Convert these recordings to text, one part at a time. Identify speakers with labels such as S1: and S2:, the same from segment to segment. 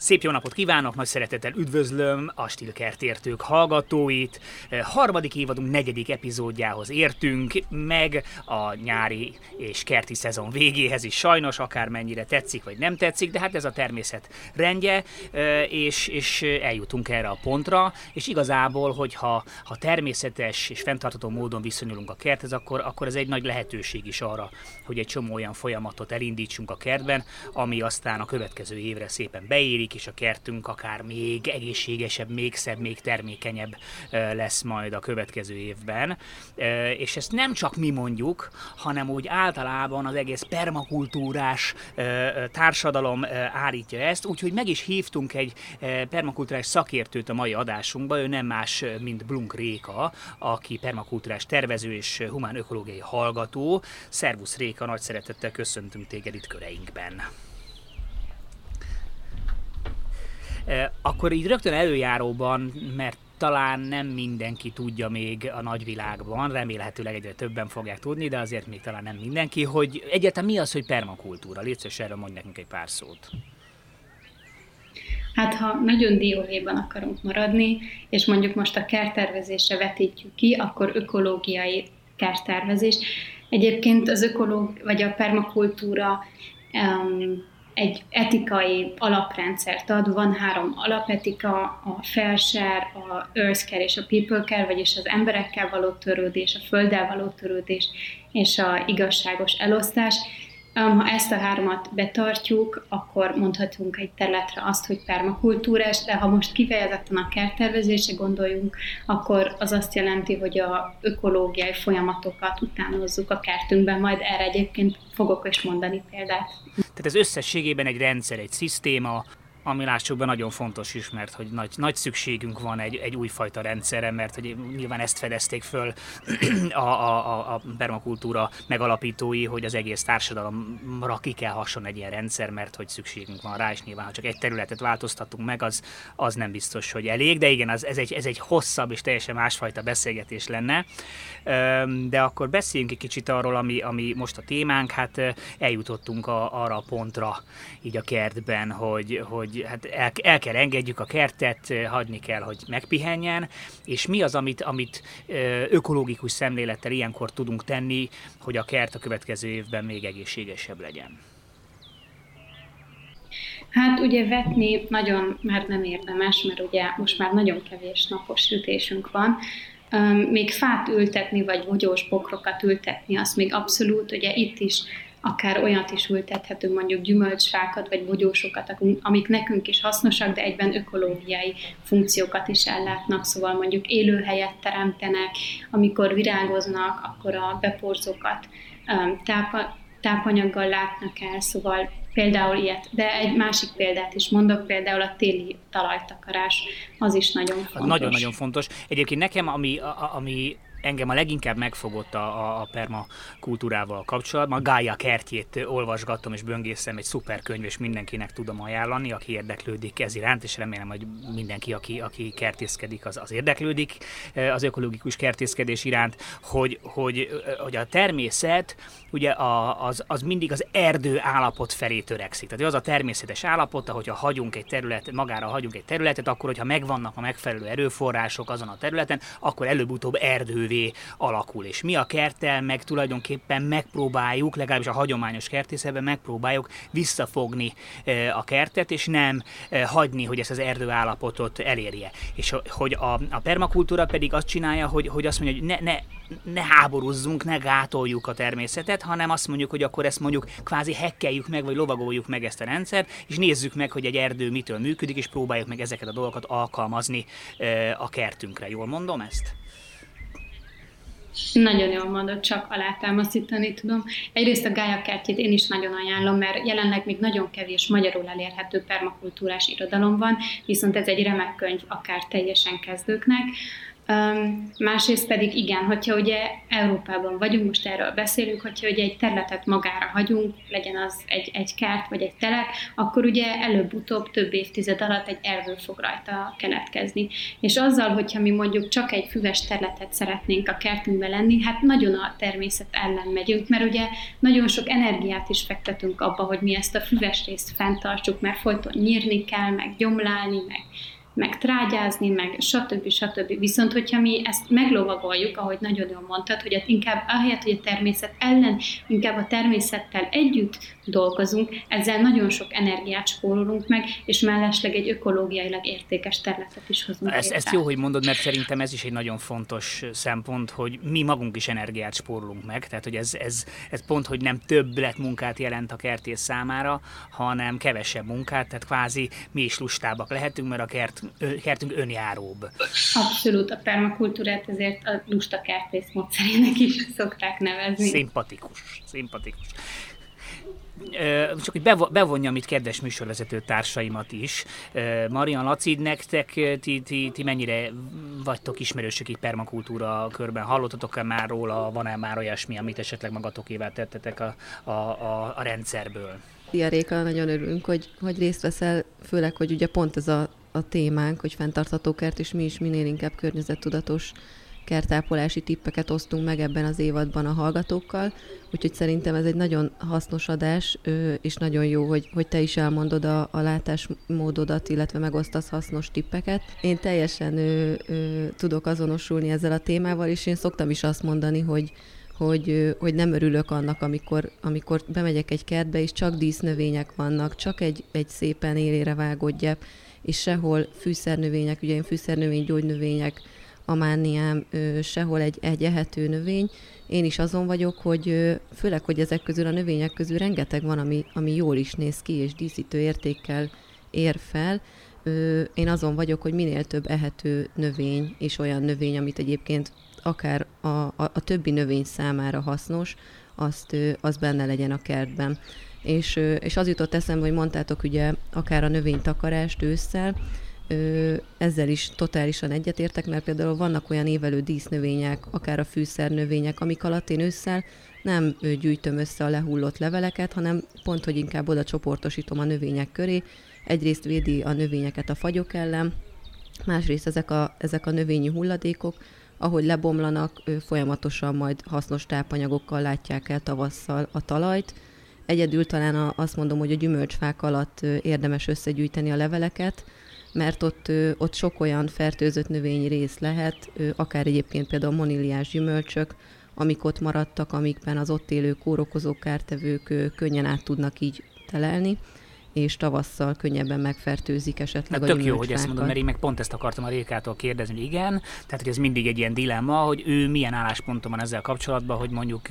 S1: Szép jó napot kívánok, nagy szeretettel üdvözlöm a Stilkertértők hallgatóit. Harmadik évadunk negyedik epizódjához értünk, meg a nyári és kerti szezon végéhez is sajnos, akármennyire tetszik vagy nem tetszik, de hát ez a természet rendje, és, és eljutunk erre a pontra, és igazából, hogyha ha természetes és fenntartható módon viszonyulunk a kerthez, akkor, akkor ez egy nagy lehetőség is arra, hogy egy csomó olyan folyamatot elindítsunk a kertben, ami aztán a következő évre szépen beérik, és a kertünk akár még egészségesebb, még szebb, még termékenyebb lesz majd a következő évben. És ezt nem csak mi mondjuk, hanem úgy általában az egész permakultúrás társadalom állítja ezt, úgyhogy meg is hívtunk egy permakultúrás szakértőt a mai adásunkba, ő nem más, mint Blunk Réka, aki permakultúrás tervező és humán ökológiai hallgató. Szervusz Réka, nagy szeretettel köszöntünk téged itt köreinkben. Akkor így rögtön előjáróban, mert talán nem mindenki tudja még a nagyvilágban, remélhetőleg egyre többen fogják tudni, de azért még talán nem mindenki, hogy egyáltalán mi az, hogy permakultúra? Légy szíves, erről mondj nekünk egy pár szót.
S2: Hát ha nagyon dióhéjban akarunk maradni, és mondjuk most a kerttervezésre vetítjük ki, akkor ökológiai kerttervezés. Egyébként az ökológ, vagy a permakultúra um, egy etikai alaprendszert ad. Van három alapetika, a felser, a earth care és a people care, vagyis az emberekkel való törődés, a földdel való törődés és a igazságos elosztás. Ha ezt a háromat betartjuk, akkor mondhatunk egy területre azt, hogy permakultúrás, de ha most kifejezetten a kerttervezésre gondoljunk, akkor az azt jelenti, hogy a ökológiai folyamatokat utánozzuk a kertünkben, majd erre egyébként fogok is mondani példát.
S1: Tehát ez összességében egy rendszer, egy szisztéma, ami lássuk be nagyon fontos is, mert hogy nagy, nagy szükségünk van egy, egy újfajta rendszerre, mert hogy nyilván ezt fedezték föl a, a, a permakultúra megalapítói, hogy az egész társadalomra ki kell hasson egy ilyen rendszer, mert hogy szükségünk van rá, és nyilván ha csak egy területet változtatunk meg, az, az nem biztos, hogy elég, de igen, az, ez, egy, ez egy hosszabb és teljesen másfajta beszélgetés lenne. De akkor beszéljünk egy kicsit arról, ami, ami most a témánk, hát eljutottunk a, arra a pontra így a kertben, hogy, hogy hát el, el kell engedjük a kertet, hagyni kell, hogy megpihenjen, és mi az, amit, amit ökológikus szemlélettel ilyenkor tudunk tenni, hogy a kert a következő évben még egészségesebb legyen?
S2: Hát ugye vetni nagyon már nem érdemes, mert ugye most már nagyon kevés napos sütésünk van, még fát ültetni, vagy bogyós bokrokat ültetni, az még abszolút, ugye itt is akár olyat is ültethetünk, mondjuk gyümölcsfákat vagy bogyósokat, amik nekünk is hasznosak, de egyben ökológiai funkciókat is ellátnak, szóval mondjuk élőhelyet teremtenek, amikor virágoznak, akkor a beporzókat tápa, tápanyaggal látnak el, szóval például ilyet. De egy másik példát is mondok, például a téli talajtakarás, az is nagyon fontos.
S1: Nagyon-nagyon fontos. Egyébként nekem, ami, ami engem a leginkább megfogott a, a permakultúrával kapcsolatban. A Gája kertjét olvasgattam és böngészem, egy szuper könyv, és mindenkinek tudom ajánlani, aki érdeklődik ez iránt, és remélem, hogy mindenki, aki, aki kertészkedik, az, az érdeklődik az ökológikus kertészkedés iránt, hogy, hogy, hogy a természet ugye a, az, az mindig az erdő állapot felé törekszik. Tehát az a természetes állapot, hogyha hagyunk egy terület, magára hagyunk egy területet, akkor hogyha megvannak a megfelelő erőforrások azon a területen, akkor előbb-utóbb erdővé alakul. És mi a kerttel meg tulajdonképpen megpróbáljuk, legalábbis a hagyományos kertészetben megpróbáljuk visszafogni e, a kertet, és nem e, hagyni, hogy ezt az erdő állapotot elérje. És hogy a, a permakultúra pedig azt csinálja, hogy, hogy azt mondja, hogy ne, ne ne háborúzzunk, ne gátoljuk a természetet, hanem azt mondjuk, hogy akkor ezt mondjuk kvázi hekkeljük meg, vagy lovagoljuk meg ezt a rendszert, és nézzük meg, hogy egy erdő mitől működik, és próbáljuk meg ezeket a dolgokat alkalmazni a kertünkre. Jól mondom ezt?
S2: Nagyon jól mondod, csak alátámasztani tudom. Egyrészt a Gája kertjét én is nagyon ajánlom, mert jelenleg még nagyon kevés magyarul elérhető permakultúrás irodalom van, viszont ez egy remek könyv akár teljesen kezdőknek. Másrészt pedig igen, hogyha ugye Európában vagyunk, most erről beszélünk, hogyha ugye egy területet magára hagyunk, legyen az egy, egy kert vagy egy telek, akkor ugye előbb-utóbb több évtized alatt egy erdő fog rajta keletkezni. És azzal, hogyha mi mondjuk csak egy füves területet szeretnénk a kertünkbe lenni, hát nagyon a természet ellen megyünk, mert ugye nagyon sok energiát is fektetünk abba, hogy mi ezt a füves részt fenntartsuk, mert folyton nyírni kell, meg gyomlálni, meg meg trágyázni, meg stb. stb. Viszont, hogyha mi ezt meglovagoljuk, ahogy nagyon jól mondtad, hogy inkább ahelyett, hogy a természet ellen, inkább a természettel együtt dolgozunk, ezzel nagyon sok energiát spórolunk meg, és mellesleg egy ökológiailag értékes területet is hozunk.
S1: Ez, ezt jó, hogy mondod, mert szerintem ez is egy nagyon fontos szempont, hogy mi magunk is energiát spórolunk meg, tehát hogy ez, ez, ez pont, hogy nem több lett munkát jelent a kertész számára, hanem kevesebb munkát, tehát kvázi mi is lustábbak lehetünk, mert a kert kertünk önjáróbb.
S2: Abszolút, a permakultúrát ezért a lusta kertész módszerének is szokták nevezni.
S1: Szimpatikus, szimpatikus csak hogy bevonjam itt kedves műsorvezető társaimat is. Marian Laci, nektek ti, ti, ti mennyire vagytok ismerősök itt permakultúra körben? Hallottatok-e már róla, van-e már olyasmi, amit esetleg magatokével tettetek a, a, a, a rendszerből?
S3: Szia Réka, nagyon örülünk, hogy, hogy részt veszel, főleg, hogy ugye pont ez a a témánk, hogy fenntartható kert, és mi is minél inkább környezettudatos kertápolási tippeket osztunk meg ebben az évadban a hallgatókkal, úgyhogy szerintem ez egy nagyon hasznos adás, és nagyon jó, hogy, hogy te is elmondod a, a látásmódodat, illetve megosztasz hasznos tippeket. Én teljesen ö, ö, tudok azonosulni ezzel a témával, és én szoktam is azt mondani, hogy hogy, hogy nem örülök annak, amikor, amikor bemegyek egy kertbe, és csak dísznövények vannak, csak egy, egy szépen élére vágott gyep, és sehol fűszernövények, ugye én fűszernövény, gyógynövények, amániám, sehol egy, egy ehető növény. Én is azon vagyok, hogy főleg, hogy ezek közül a növények közül rengeteg van, ami, ami jól is néz ki, és díszítő értékkel ér fel. Én azon vagyok, hogy minél több ehető növény, és olyan növény, amit egyébként akár a, a, a többi növény számára hasznos, azt, az benne legyen a kertben és, és az jutott eszembe, hogy mondtátok ugye akár a növénytakarást ősszel, ezzel is totálisan egyetértek, mert például vannak olyan évelő dísznövények, akár a fűszernövények, amik alatt én ősszel nem gyűjtöm össze a lehullott leveleket, hanem pont, hogy inkább oda csoportosítom a növények köré. Egyrészt védi a növényeket a fagyok ellen, másrészt ezek a, ezek a növényi hulladékok, ahogy lebomlanak, folyamatosan majd hasznos tápanyagokkal látják el tavasszal a talajt, Egyedül talán a, azt mondom, hogy a gyümölcsfák alatt érdemes összegyűjteni a leveleket, mert ott, ott sok olyan fertőzött növényi rész lehet, akár egyébként például moniliás gyümölcsök, amik ott maradtak, amikben az ott élő kórokozók, kártevők könnyen át tudnak így telelni és tavasszal könnyebben megfertőzik esetleg
S1: hát a Tök jó, hogy ezt mondod, mert én meg pont ezt akartam a Rékától kérdezni, hogy igen, tehát hogy ez mindig egy ilyen dilemma, hogy ő milyen állásponton van ezzel kapcsolatban, hogy mondjuk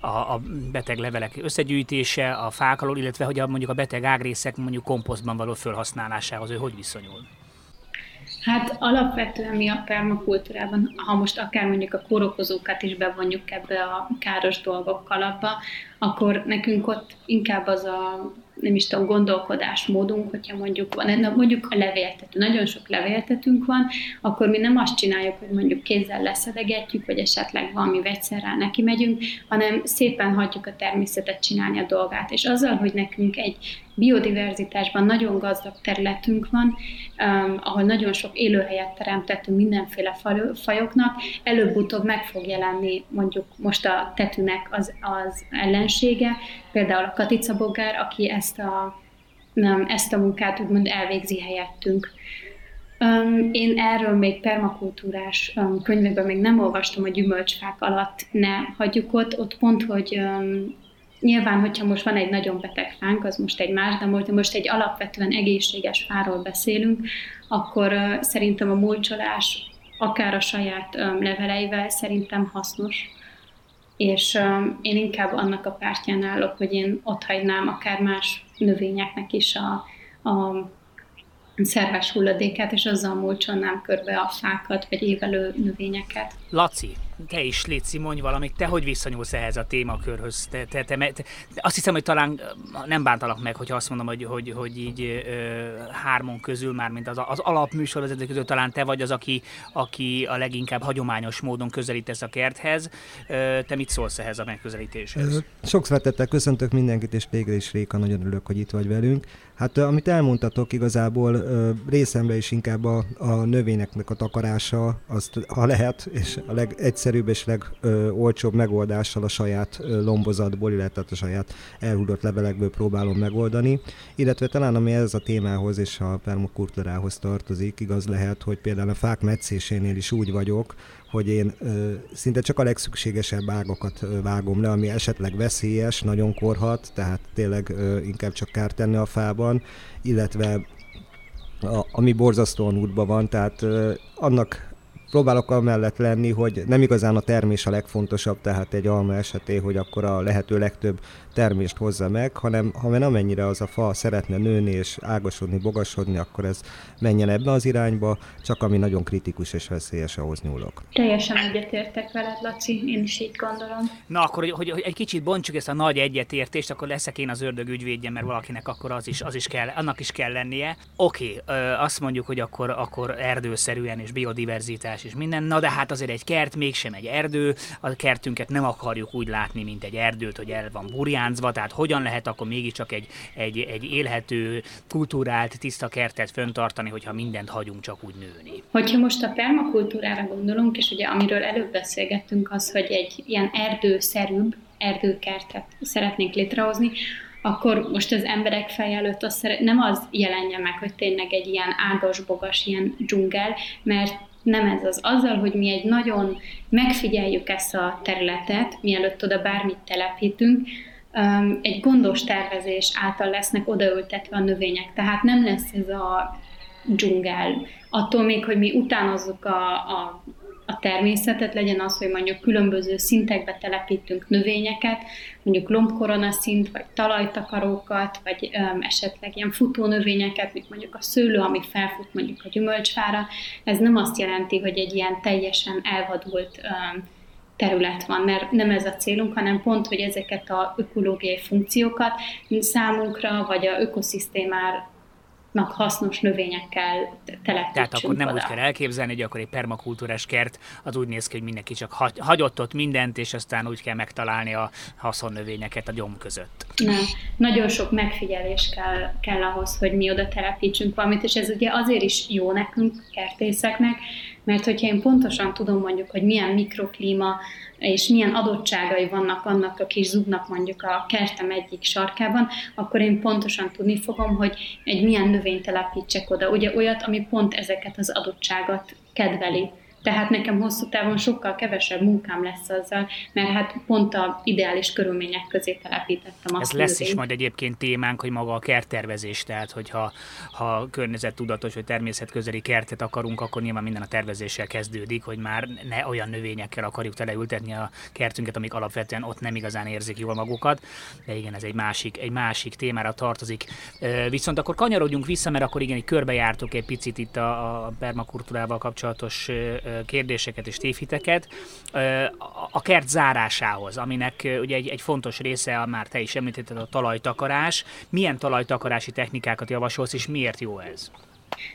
S1: a, a beteg levelek összegyűjtése a fák alól, illetve hogy a, mondjuk a beteg ágrészek mondjuk komposztban való felhasználásához ő hogy viszonyul?
S2: Hát alapvetően mi a permakultúrában, ha most akár mondjuk a kórokozókat is bevonjuk ebbe a káros dolgok alapba, akkor nekünk ott inkább az a nem is tudom, gondolkodásmódunk, hogyha mondjuk van, mondjuk a levéltető, nagyon sok levéltetünk van, akkor mi nem azt csináljuk, hogy mondjuk kézzel leszedegetjük, vagy esetleg valami vegyszerrel neki megyünk, hanem szépen hagyjuk a természetet csinálni a dolgát. És azzal, hogy nekünk egy biodiverzitásban nagyon gazdag területünk van, um, ahol nagyon sok élőhelyet teremtettünk mindenféle fajoknak, előbb-utóbb meg fog jelenni mondjuk most a tetűnek az, az ellensége, például a katicabogár, aki ezt a, nem, ezt a munkát úgymond elvégzi helyettünk. Um, én erről még permakultúrás um, könyvekben még nem olvastam, a gyümölcsfák alatt ne hagyjuk ott. Ott pont, hogy um, Nyilván, hogyha most van egy nagyon beteg fánk, az most egy más, de most, most egy alapvetően egészséges fáról beszélünk, akkor szerintem a mulcsolás akár a saját um, leveleivel szerintem hasznos. És én inkább annak a pártján állok, hogy én ott hagynám akár más növényeknek is a, a szerves hulladékát, és azzal mulcsolnám körbe a fákat, vagy évelő növényeket.
S1: Laci, te is Léci, mondj valamit, te hogy viszonyulsz ehhez a témakörhöz? Te, te, te, te, azt hiszem, hogy talán nem bántalak meg, hogyha azt mondom, hogy, hogy, hogy így ö, hármon közül már, mint az, az alapműsor az közül talán te vagy az, aki, aki a leginkább hagyományos módon közelítesz a kerthez. Ö, te mit szólsz ehhez a megközelítéshez?
S4: Sok szeretettel köszöntök mindenkit, és téged is Réka, nagyon örülök, hogy itt vagy velünk. Hát amit elmondtatok, igazából részemre is inkább a, a növényeknek a takarása, azt ha lehet, és a legegyszerűbb és legolcsóbb megoldással a saját lombozatból, illetve a saját elhúdott levelekből próbálom megoldani. Illetve talán ami ez a témához és a permakultúrához tartozik, igaz lehet, hogy például a fák metszésénél is úgy vagyok, hogy én ö, szinte csak a legszükségesebb ágakat ö, vágom le, ami esetleg veszélyes, nagyon korhat, tehát tényleg ö, inkább csak kárt tenni a fában, illetve a, ami borzasztóan útban van, tehát ö, annak próbálok amellett lenni, hogy nem igazán a termés a legfontosabb, tehát egy alma esetén, hogy akkor a lehető legtöbb termést hozza meg, hanem ha amennyire az a fa szeretne nőni és ágasodni, bogasodni, akkor ez menjen ebbe az irányba, csak ami nagyon kritikus és veszélyes, ahhoz nyúlok.
S2: Teljesen egyetértek veled, Laci, én is így gondolom.
S1: Na akkor, hogy, hogy, hogy egy kicsit bontsuk ezt a nagy egyetértést, akkor leszek én az ördög ügyvédje, mert valakinek akkor az is, az is kell, annak is kell lennie. Oké, okay, azt mondjuk, hogy akkor, akkor erdőszerűen és biodiverzitás és minden, na de hát azért egy kert mégsem egy erdő, a kertünket nem akarjuk úgy látni, mint egy erdőt, hogy el van burjáncva, tehát hogyan lehet akkor mégiscsak egy, egy, egy élhető, kultúrált, tiszta kertet föntartani, hogyha mindent hagyunk csak úgy nőni.
S2: Hogyha most a permakultúrára gondolunk, és ugye amiről előbb beszélgettünk, az, hogy egy ilyen erdőszerűbb, erdőkertet szeretnénk létrehozni, akkor most az emberek fej előtt az szeret, nem az jelenje meg, hogy tényleg egy ilyen ágas-bogas ilyen dzsungel, mert nem ez az. Azzal, hogy mi egy nagyon megfigyeljük ezt a területet, mielőtt oda bármit telepítünk, egy gondos tervezés által lesznek odaültetve a növények. Tehát nem lesz ez a dzsungel. Attól még, hogy mi utánozzuk a, a a természetet, legyen az, hogy mondjuk különböző szintekbe telepítünk növényeket, mondjuk lombkorona szint, vagy talajtakarókat, vagy um, esetleg ilyen futó növényeket, mint mondjuk a szőlő, ami felfut mondjuk a gyümölcsfára. Ez nem azt jelenti, hogy egy ilyen teljesen elvadult um, terület van, mert nem ez a célunk, hanem pont, hogy ezeket a ökológiai funkciókat számunkra, vagy a ökoszisztémár hasznos növényekkel telepítsünk
S1: Tehát akkor nem oda. úgy kell elképzelni, hogy akkor egy permakultúrás kert az úgy néz ki, hogy mindenki csak hagy, hagyott ott mindent, és aztán úgy kell megtalálni a haszonnövényeket a gyom között.
S2: Nem. Nagyon sok megfigyelés kell, kell ahhoz, hogy mi oda telepítsünk valamit, és ez ugye azért is jó nekünk, kertészeknek, mert hogyha én pontosan tudom mondjuk, hogy milyen mikroklíma és milyen adottságai vannak annak a kis zubnak mondjuk a kertem egyik sarkában, akkor én pontosan tudni fogom, hogy egy milyen növényt telepítsek oda. Ugye olyat, ami pont ezeket az adottságot kedveli. Tehát nekem hosszú távon sokkal kevesebb munkám lesz azzal, mert hát pont a ideális körülmények közé telepítettem
S1: azt. Ez lesz is majd egyébként témánk, hogy maga a kerttervezés, tehát hogyha ha környezettudatos vagy természetközeli kertet akarunk, akkor nyilván minden a tervezéssel kezdődik, hogy már ne olyan növényekkel akarjuk teleültetni a kertünket, amik alapvetően ott nem igazán érzik jól magukat. De igen, ez egy másik, egy másik témára tartozik. Viszont akkor kanyarodjunk vissza, mert akkor igen, körbejártuk egy picit itt a, a permakultúrával kapcsolatos kérdéseket és tévhiteket a kert zárásához, aminek ugye egy, egy fontos része, már te is említetted, a talajtakarás. Milyen talajtakarási technikákat javasolsz, és miért jó ez?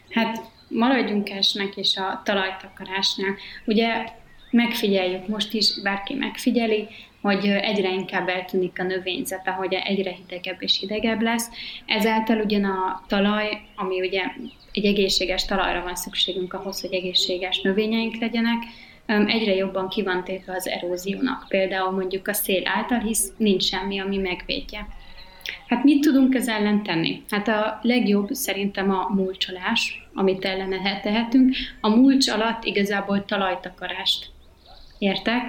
S2: Hát maradjunk esnek is a talajtakarásnál. Ugye megfigyeljük most is, bárki megfigyeli, hogy egyre inkább eltűnik a növényzet, ahogy egyre hidegebb és hidegebb lesz. Ezáltal ugyan a talaj, ami ugye egy egészséges talajra van szükségünk ahhoz, hogy egészséges növényeink legyenek, egyre jobban ki van téve az eróziónak. Például mondjuk a szél által, hisz nincs semmi, ami megvédje. Hát mit tudunk ez ellen tenni? Hát a legjobb szerintem a mulcsolás, amit ellene tehetünk. A mulcs alatt igazából talajtakarást értek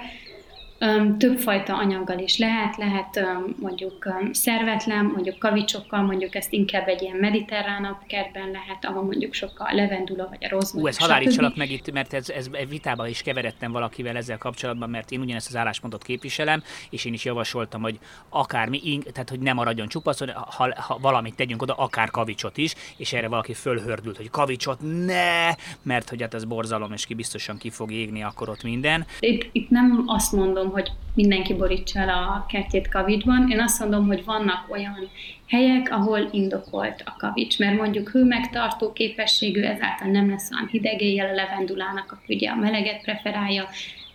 S2: többfajta anyaggal is lehet, lehet mondjuk szervetlen, mondjuk kavicsokkal, mondjuk ezt inkább egy ilyen mediterránabb kertben lehet, ahol mondjuk sokkal a levendula vagy a rozmarin.
S1: Ú, ez halálítsalak meg itt, mert ez, ez vitában is keveredtem valakivel ezzel kapcsolatban, mert én ugyanezt az álláspontot képviselem, és én is javasoltam, hogy akármi, tehát hogy nem maradjon csupasz, ha, ha valamit tegyünk oda, akár kavicsot is, és erre valaki fölhördült, hogy kavicsot ne, mert hogy hát ez borzalom, és ki biztosan ki fog égni akkor ott minden.
S2: Itt, itt nem azt mondom, hogy mindenki borítsa el a kertjét kavicsban. Én azt mondom, hogy vannak olyan helyek, ahol indokolt a kavics, mert mondjuk hőmegtartó képességű, ezáltal nem lesz olyan hidegéjjel a levendulának, aki ugye a meleget preferálja,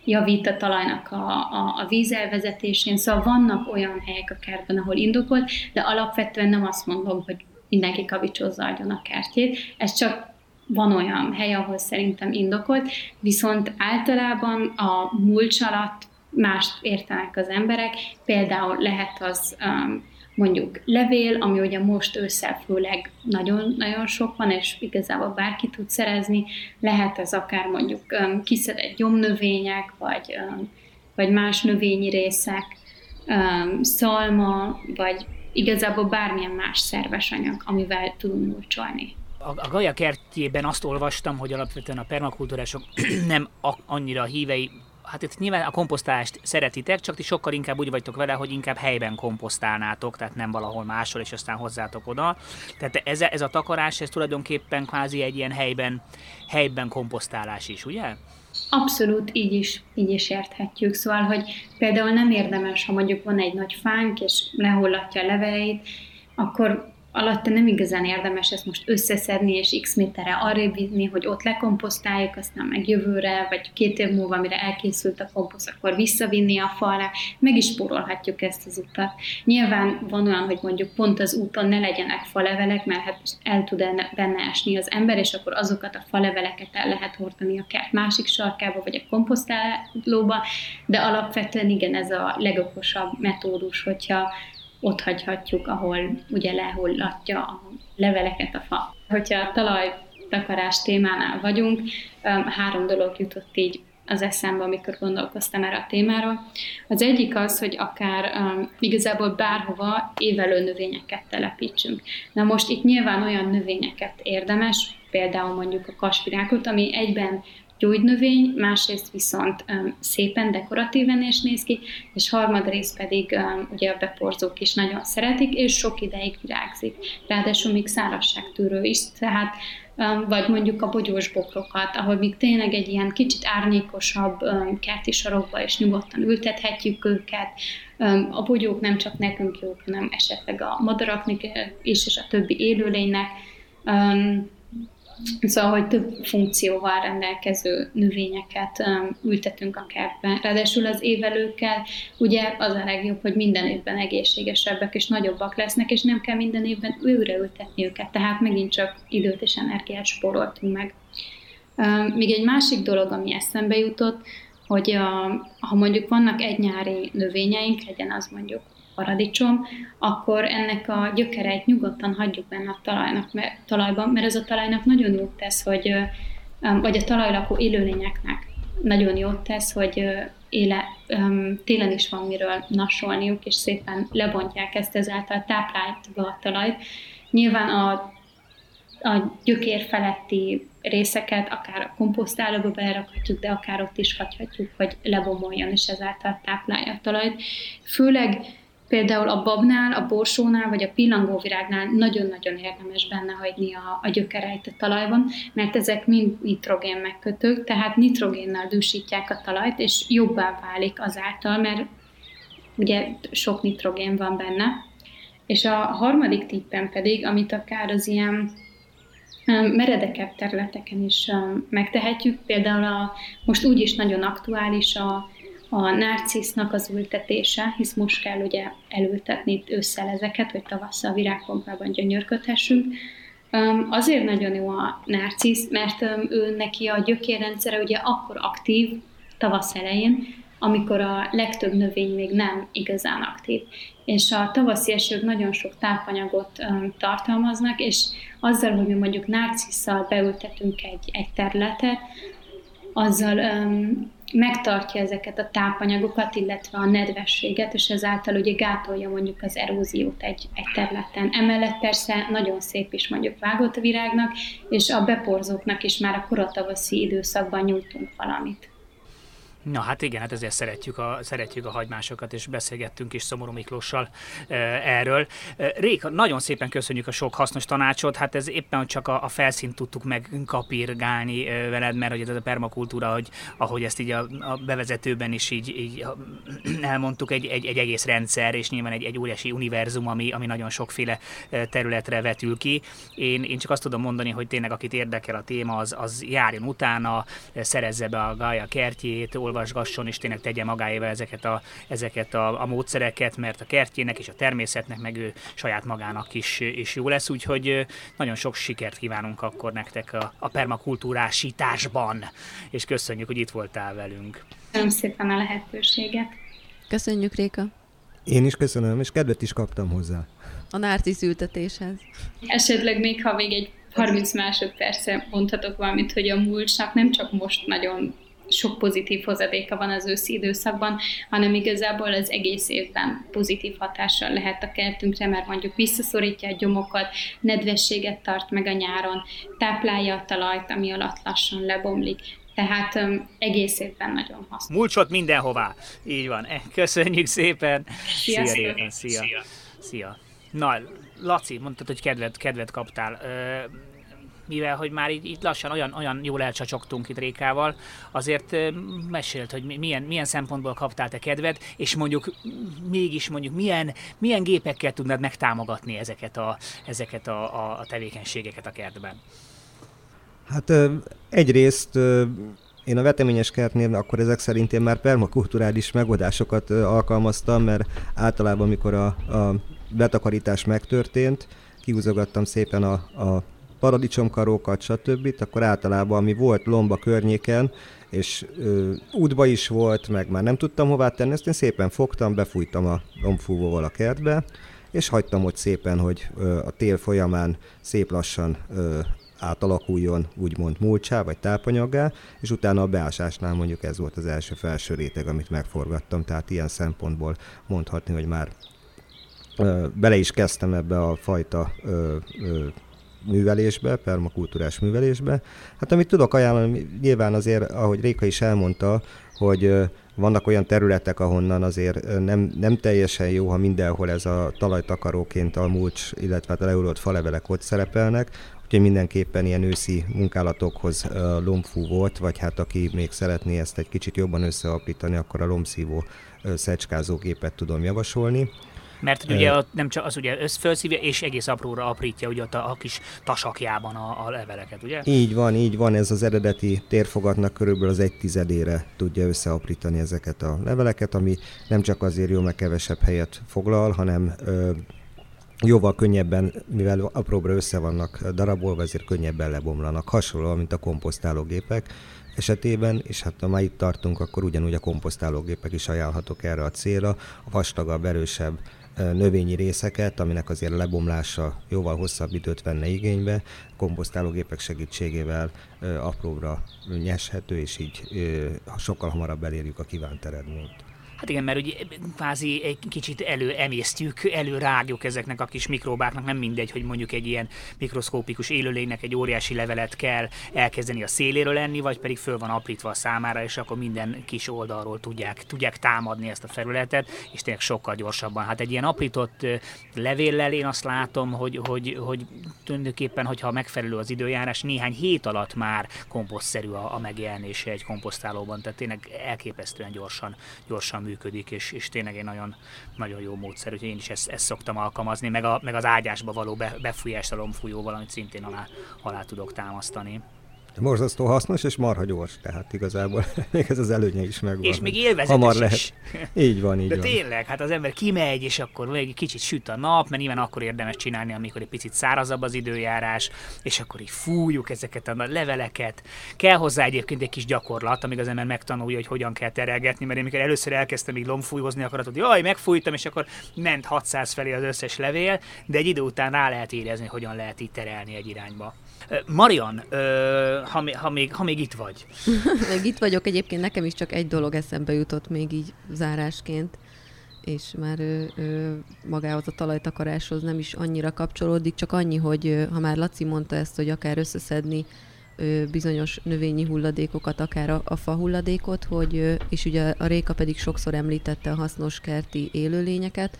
S2: javít a talajnak a, a, a vízelvezetésén. Szóval vannak olyan helyek a kertben, ahol indokolt, de alapvetően nem azt mondom, hogy mindenki kavicsozza adjon a kertjét. Ez csak van olyan hely, ahol szerintem indokolt, viszont általában a mulcs alatt mást értenek az emberek, például lehet az um, mondjuk levél, ami ugye most ősszel főleg nagyon-nagyon sok van, és igazából bárki tud szerezni, lehet ez akár mondjuk um, kiszedett gyomnövények, vagy, um, vagy más növényi részek, szalma, vagy igazából bármilyen más szerves anyag, amivel tudunk mulcsolni
S1: a, a kertjében azt olvastam, hogy alapvetően a permakultúrások nem annyira hívei, hát itt nyilván a komposztálást szeretitek, csak ti sokkal inkább úgy vagytok vele, hogy inkább helyben komposztálnátok, tehát nem valahol máshol, és aztán hozzátok oda. Tehát ez, ez a takarás, ez tulajdonképpen kvázi egy ilyen helyben, helyben komposztálás is, ugye?
S2: Abszolút így is, így is érthetjük. Szóval, hogy például nem érdemes, ha mondjuk van egy nagy fánk, és lehullatja a leveleit, akkor alatta nem igazán érdemes ezt most összeszedni, és x méterre arrébb vinni, hogy ott lekomposztáljuk, aztán meg jövőre, vagy két év múlva, mire elkészült a komposzt, akkor visszavinni a falra, meg is spórolhatjuk ezt az utat. Nyilván van olyan, hogy mondjuk pont az úton ne legyenek falevelek, mert hát el tud benne esni az ember, és akkor azokat a faleveleket el lehet hordani a kert másik sarkába, vagy a komposztálóba, de alapvetően igen, ez a legokosabb metódus, hogyha ott hagyhatjuk, ahol ugye lehullatja a leveleket a fa. Hogyha a talajtakarás témánál vagyunk, három dolog jutott így az eszembe, amikor gondolkoztam erre a témáról. Az egyik az, hogy akár um, igazából bárhova évelő növényeket telepítsünk. Na most itt nyilván olyan növényeket érdemes, például mondjuk a kasvirákot, ami egyben gyógynövény, másrészt viszont um, szépen dekoratíven is néz ki, és harmadrészt pedig um, ugye a beporzók is nagyon szeretik, és sok ideig virágzik. Ráadásul még szárazságtűrő is, tehát um, vagy mondjuk a bogyós bokrokat, ahol még tényleg egy ilyen kicsit árnyékosabb um, kerti sarokba is nyugodtan ültethetjük őket. Um, a bogyók nem csak nekünk jók, hanem esetleg a madaraknak is, és a többi élőlénynek. Um, Szóval, hogy több funkcióval rendelkező növényeket um, ültetünk a kertben. Ráadásul az évelőkkel ugye az a legjobb, hogy minden évben egészségesebbek és nagyobbak lesznek, és nem kell minden évben őre ültetni őket, tehát megint csak időt és energiát spóroltunk meg. Um, még egy másik dolog, ami eszembe jutott, hogy a, ha mondjuk vannak egy nyári növényeink, legyen az mondjuk paradicsom, akkor ennek a gyökereit nyugodtan hagyjuk benne a talajnak, mert, talajban, mert ez a talajnak nagyon jót tesz, hogy, vagy a talajlakó élőlényeknek nagyon jót tesz, hogy éle, télen is van miről nasolniuk, és szépen lebontják ezt ezáltal tápláltva a talajt. Nyilván a, a gyökér feletti részeket akár a komposztálóba belerakhatjuk, de akár ott is hagyhatjuk, hogy lebomoljon, és ezáltal táplálja a talajt. Főleg Például a babnál, a borsónál vagy a pillangóvirágnál nagyon-nagyon érdemes benne hagyni a, a gyökereit a talajban, mert ezek mind nitrogén megkötők, tehát nitrogénnel dúsítják a talajt, és jobbá válik azáltal, mert ugye sok nitrogén van benne. És a harmadik tippen pedig, amit akár az ilyen meredekebb területeken is megtehetjük, például a, most úgyis nagyon aktuális a a narcisznak az ültetése, hisz most kell ugye elültetni ősszel ezeket, hogy tavasszal virágpompában gyönyörködhessünk. Azért nagyon jó a narcisz, mert ő neki a gyökérrendszere ugye akkor aktív tavasz elején, amikor a legtöbb növény még nem igazán aktív. És a tavaszi esők nagyon sok tápanyagot tartalmaznak, és azzal, hogy mi mondjuk narcisszal beültetünk egy, egy területet, azzal um, megtartja ezeket a tápanyagokat, illetve a nedvességet, és ezáltal ugye gátolja mondjuk az eróziót egy, egy területen. Emellett persze nagyon szép is mondjuk vágott virágnak, és a beporzóknak is már a korotavaszi időszakban nyújtunk valamit.
S1: Na hát igen, hát ezért szeretjük a, szeretjük a hagymásokat, és beszélgettünk is Szomorú Miklóssal e, erről. E, Réka, nagyon szépen köszönjük a sok hasznos tanácsot, hát ez éppen csak a, a felszínt tudtuk megkapirgálni e, veled, mert hogy ez a permakultúra, hogy, ahogy ezt így a, a bevezetőben is így, így elmondtuk, egy, egy, egy egész rendszer, és nyilván egy, egy óriási univerzum, ami, ami nagyon sokféle területre vetül ki. Én, én csak azt tudom mondani, hogy tényleg akit érdekel a téma, az, az járjon utána, szerezze be a Gaia kertjét, olvasgasson, és tényleg tegye magáével ezeket a, ezeket a, a módszereket, mert a kertjének és a természetnek, meg ő saját magának is, is jó lesz, úgyhogy nagyon sok sikert kívánunk akkor nektek a, a permakultúrásításban, és köszönjük, hogy itt voltál velünk.
S2: Köszönöm szépen a lehetőséget.
S3: Köszönjük, Réka.
S4: Én is köszönöm, és kedvet is kaptam hozzá.
S3: A nárcisz ültetéshez.
S2: Esetleg még, ha még egy 30 másodperce mondhatok valamit, hogy a múltnak nem csak most nagyon sok pozitív hozadéka van az őszi időszakban, hanem igazából az egész évben pozitív hatással lehet a kertünkre, mert mondjuk visszaszorítja a gyomokat, nedvességet tart meg a nyáron, táplálja a talajt, ami alatt lassan lebomlik. Tehát um, egész évben nagyon hasznos.
S1: Mulcsot mindenhová. Így van. Köszönjük szépen. Szia, Réven. Szia. Szia. Szia. Na, Laci, mondtad, hogy kedvet, kedvet kaptál. Ö, mivel hogy már itt, itt lassan olyan, olyan jól elcsacsogtunk itt Rékával, azért mesélt, hogy milyen, milyen szempontból kaptál te kedved, és mondjuk mégis mondjuk milyen, milyen gépekkel tudnád megtámogatni ezeket a, ezeket a, a, a tevékenységeket a kertben?
S4: Hát egyrészt én a veteményes kertnél akkor ezek szerint én már permakulturális megoldásokat alkalmaztam, mert általában, amikor a, a betakarítás megtörtént, kihúzogattam szépen a, a paradicsomkarókat, stb. Akkor általában, ami volt lomba környéken, és ö, útba is volt, meg már nem tudtam hová tenni, ezt én szépen fogtam, befújtam a lombfúvóval a kertbe, és hagytam ott szépen, hogy ö, a tél folyamán szép lassan ö, átalakuljon úgymond múltsá vagy tápanyaggá, és utána a beásásnál mondjuk ez volt az első felső réteg, amit megforgattam, tehát ilyen szempontból mondhatni, hogy már ö, bele is kezdtem ebbe a fajta ö, ö, művelésbe, permakultúrás művelésbe. Hát amit tudok ajánlani, nyilván azért, ahogy Réka is elmondta, hogy vannak olyan területek, ahonnan azért nem, nem teljesen jó, ha mindenhol ez a talajtakaróként a mulcs, illetve hát a leulott falevelek ott szerepelnek, úgyhogy mindenképpen ilyen őszi munkálatokhoz lombfú volt, vagy hát aki még szeretné ezt egy kicsit jobban összeapítani, akkor a lombszívó szecskázógépet tudom javasolni.
S1: Mert hogy ugye nem csak az ugye összfölszívja, és egész apróra aprítja ugye a, a kis tasakjában a, a leveleket, ugye?
S4: Így van, így van, ez az eredeti térfogatnak körülbelül az egy tizedére tudja összeaprítani ezeket a leveleket, ami nem csak azért jó, mert kevesebb helyet foglal, hanem ö, jóval könnyebben, mivel apróbra össze vannak darabolva, ezért könnyebben lebomlanak. Hasonlóan, mint a komposztálógépek esetében, és hát ha már itt tartunk, akkor ugyanúgy a komposztálógépek is ajánlhatók erre a célra. A vastagabb, erősebb növényi részeket, aminek azért lebomlása jóval hosszabb időt venne igénybe, komposztálógépek segítségével apróbra nyeshető, és így sokkal hamarabb elérjük a kívánt eredményt.
S1: Hát igen, mert ugye kvázi egy kicsit előemésztjük, előrágjuk ezeknek a kis mikróbáknak, nem mindegy, hogy mondjuk egy ilyen mikroszkópikus élőlénynek egy óriási levelet kell elkezdeni a széléről lenni, vagy pedig föl van aprítva a számára, és akkor minden kis oldalról tudják, tudják támadni ezt a felületet, és tényleg sokkal gyorsabban. Hát egy ilyen aprított levéllel én azt látom, hogy, hogy, hogy tulajdonképpen, hogyha megfelelő az időjárás, néhány hét alatt már komposztszerű a, a megjelenése egy komposztálóban, tehát tényleg elképesztően gyorsan, gyorsan működik, és, és tényleg egy nagyon, nagyon jó módszer, úgyhogy én is ezt, ezt szoktam alkalmazni, meg, a, meg az ágyásba való be, befújást a lombfújóval, szintén alá, alá tudok támasztani.
S4: Morzasztó hasznos és marha gyors, tehát igazából még ez az előnye is megvan.
S1: És még élvezetes Hamar is. lehet.
S4: Így van, így
S1: De
S4: van.
S1: tényleg, hát az ember kimegy, és akkor egy kicsit süt a nap, mert nyilván akkor érdemes csinálni, amikor egy picit szárazabb az időjárás, és akkor így fújjuk ezeket a leveleket. Kell hozzá egyébként egy kis gyakorlat, amíg az ember megtanulja, hogy hogyan kell terelgetni, mert én amikor először elkezdtem így lombfújhozni, akkor hogy jaj, megfújtam, és akkor ment 600 felé az összes levél, de egy idő után rá lehet érezni, hogyan lehet így terelni egy irányba. Marian, ha, ha, még, ha még itt vagy.
S3: még itt vagyok, egyébként nekem is csak egy dolog eszembe jutott még így zárásként és már ő, ő magához a talajtakaráshoz nem is annyira kapcsolódik, csak annyi, hogy ha már Laci mondta ezt, hogy akár összeszedni bizonyos növényi hulladékokat, akár a, a fa hulladékot, hogy, és ugye a Réka pedig sokszor említette a hasznos kerti élőlényeket,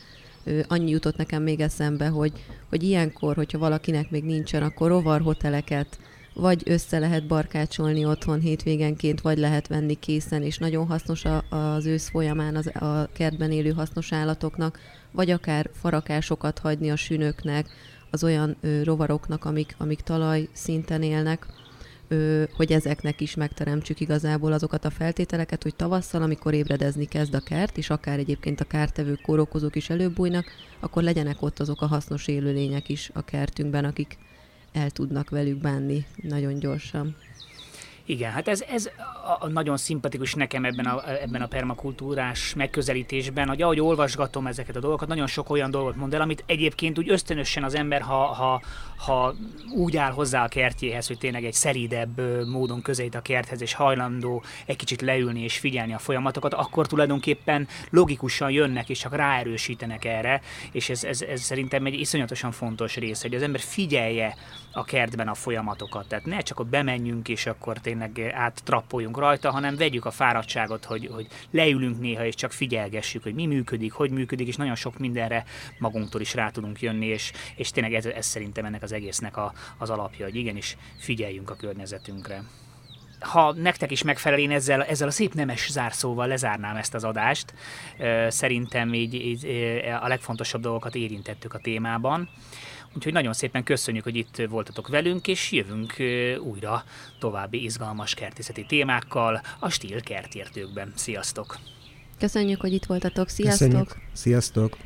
S3: annyi jutott nekem még eszembe, hogy, hogy ilyenkor, hogyha valakinek még nincsen, akkor rovarhoteleket, vagy össze lehet barkácsolni otthon hétvégenként, vagy lehet venni készen, és nagyon hasznos a, az ősz folyamán az, a kertben élő hasznos állatoknak, vagy akár farakásokat hagyni a sünöknek, az olyan ö, rovaroknak, amik, amik talaj szinten élnek, hogy ezeknek is megteremtsük igazából azokat a feltételeket, hogy tavasszal, amikor ébredezni kezd a kert, és akár egyébként a kártevők, kórokozók is előbújnak, akkor legyenek ott azok a hasznos élőlények is a kertünkben, akik el tudnak velük bánni nagyon gyorsan.
S1: Igen, hát ez, ez a, nagyon szimpatikus nekem ebben a, ebben a permakultúrás megközelítésben, hogy ahogy olvasgatom ezeket a dolgokat, nagyon sok olyan dolgot mond el, amit egyébként úgy ösztönösen az ember, ha, ha, ha úgy áll hozzá a kertjéhez, hogy tényleg egy szeridebb módon közelít a kerthez, és hajlandó egy kicsit leülni és figyelni a folyamatokat, akkor tulajdonképpen logikusan jönnek, és csak ráerősítenek erre, és ez, ez, ez szerintem egy iszonyatosan fontos rész, hogy az ember figyelje a kertben a folyamatokat, tehát ne csak ott bemenjünk, és akkor tényleg áttrappoljunk rajta, hanem vegyük a fáradtságot, hogy, hogy leülünk néha, és csak figyelgessük, hogy mi működik, hogy működik, és nagyon sok mindenre magunktól is rá tudunk jönni, és, és tényleg ez, ez szerintem ennek az egésznek a, az alapja, hogy igenis figyeljünk a környezetünkre ha nektek is megfelel, én ezzel, ezzel a szép nemes zárszóval lezárnám ezt az adást. Szerintem így, így a legfontosabb dolgokat érintettük a témában. Úgyhogy nagyon szépen köszönjük, hogy itt voltatok velünk, és jövünk újra további izgalmas kertészeti témákkal a Stíl kertértőkben. Sziasztok!
S3: Köszönjük, hogy itt voltatok. Sziasztok! Köszönjük.
S4: Sziasztok!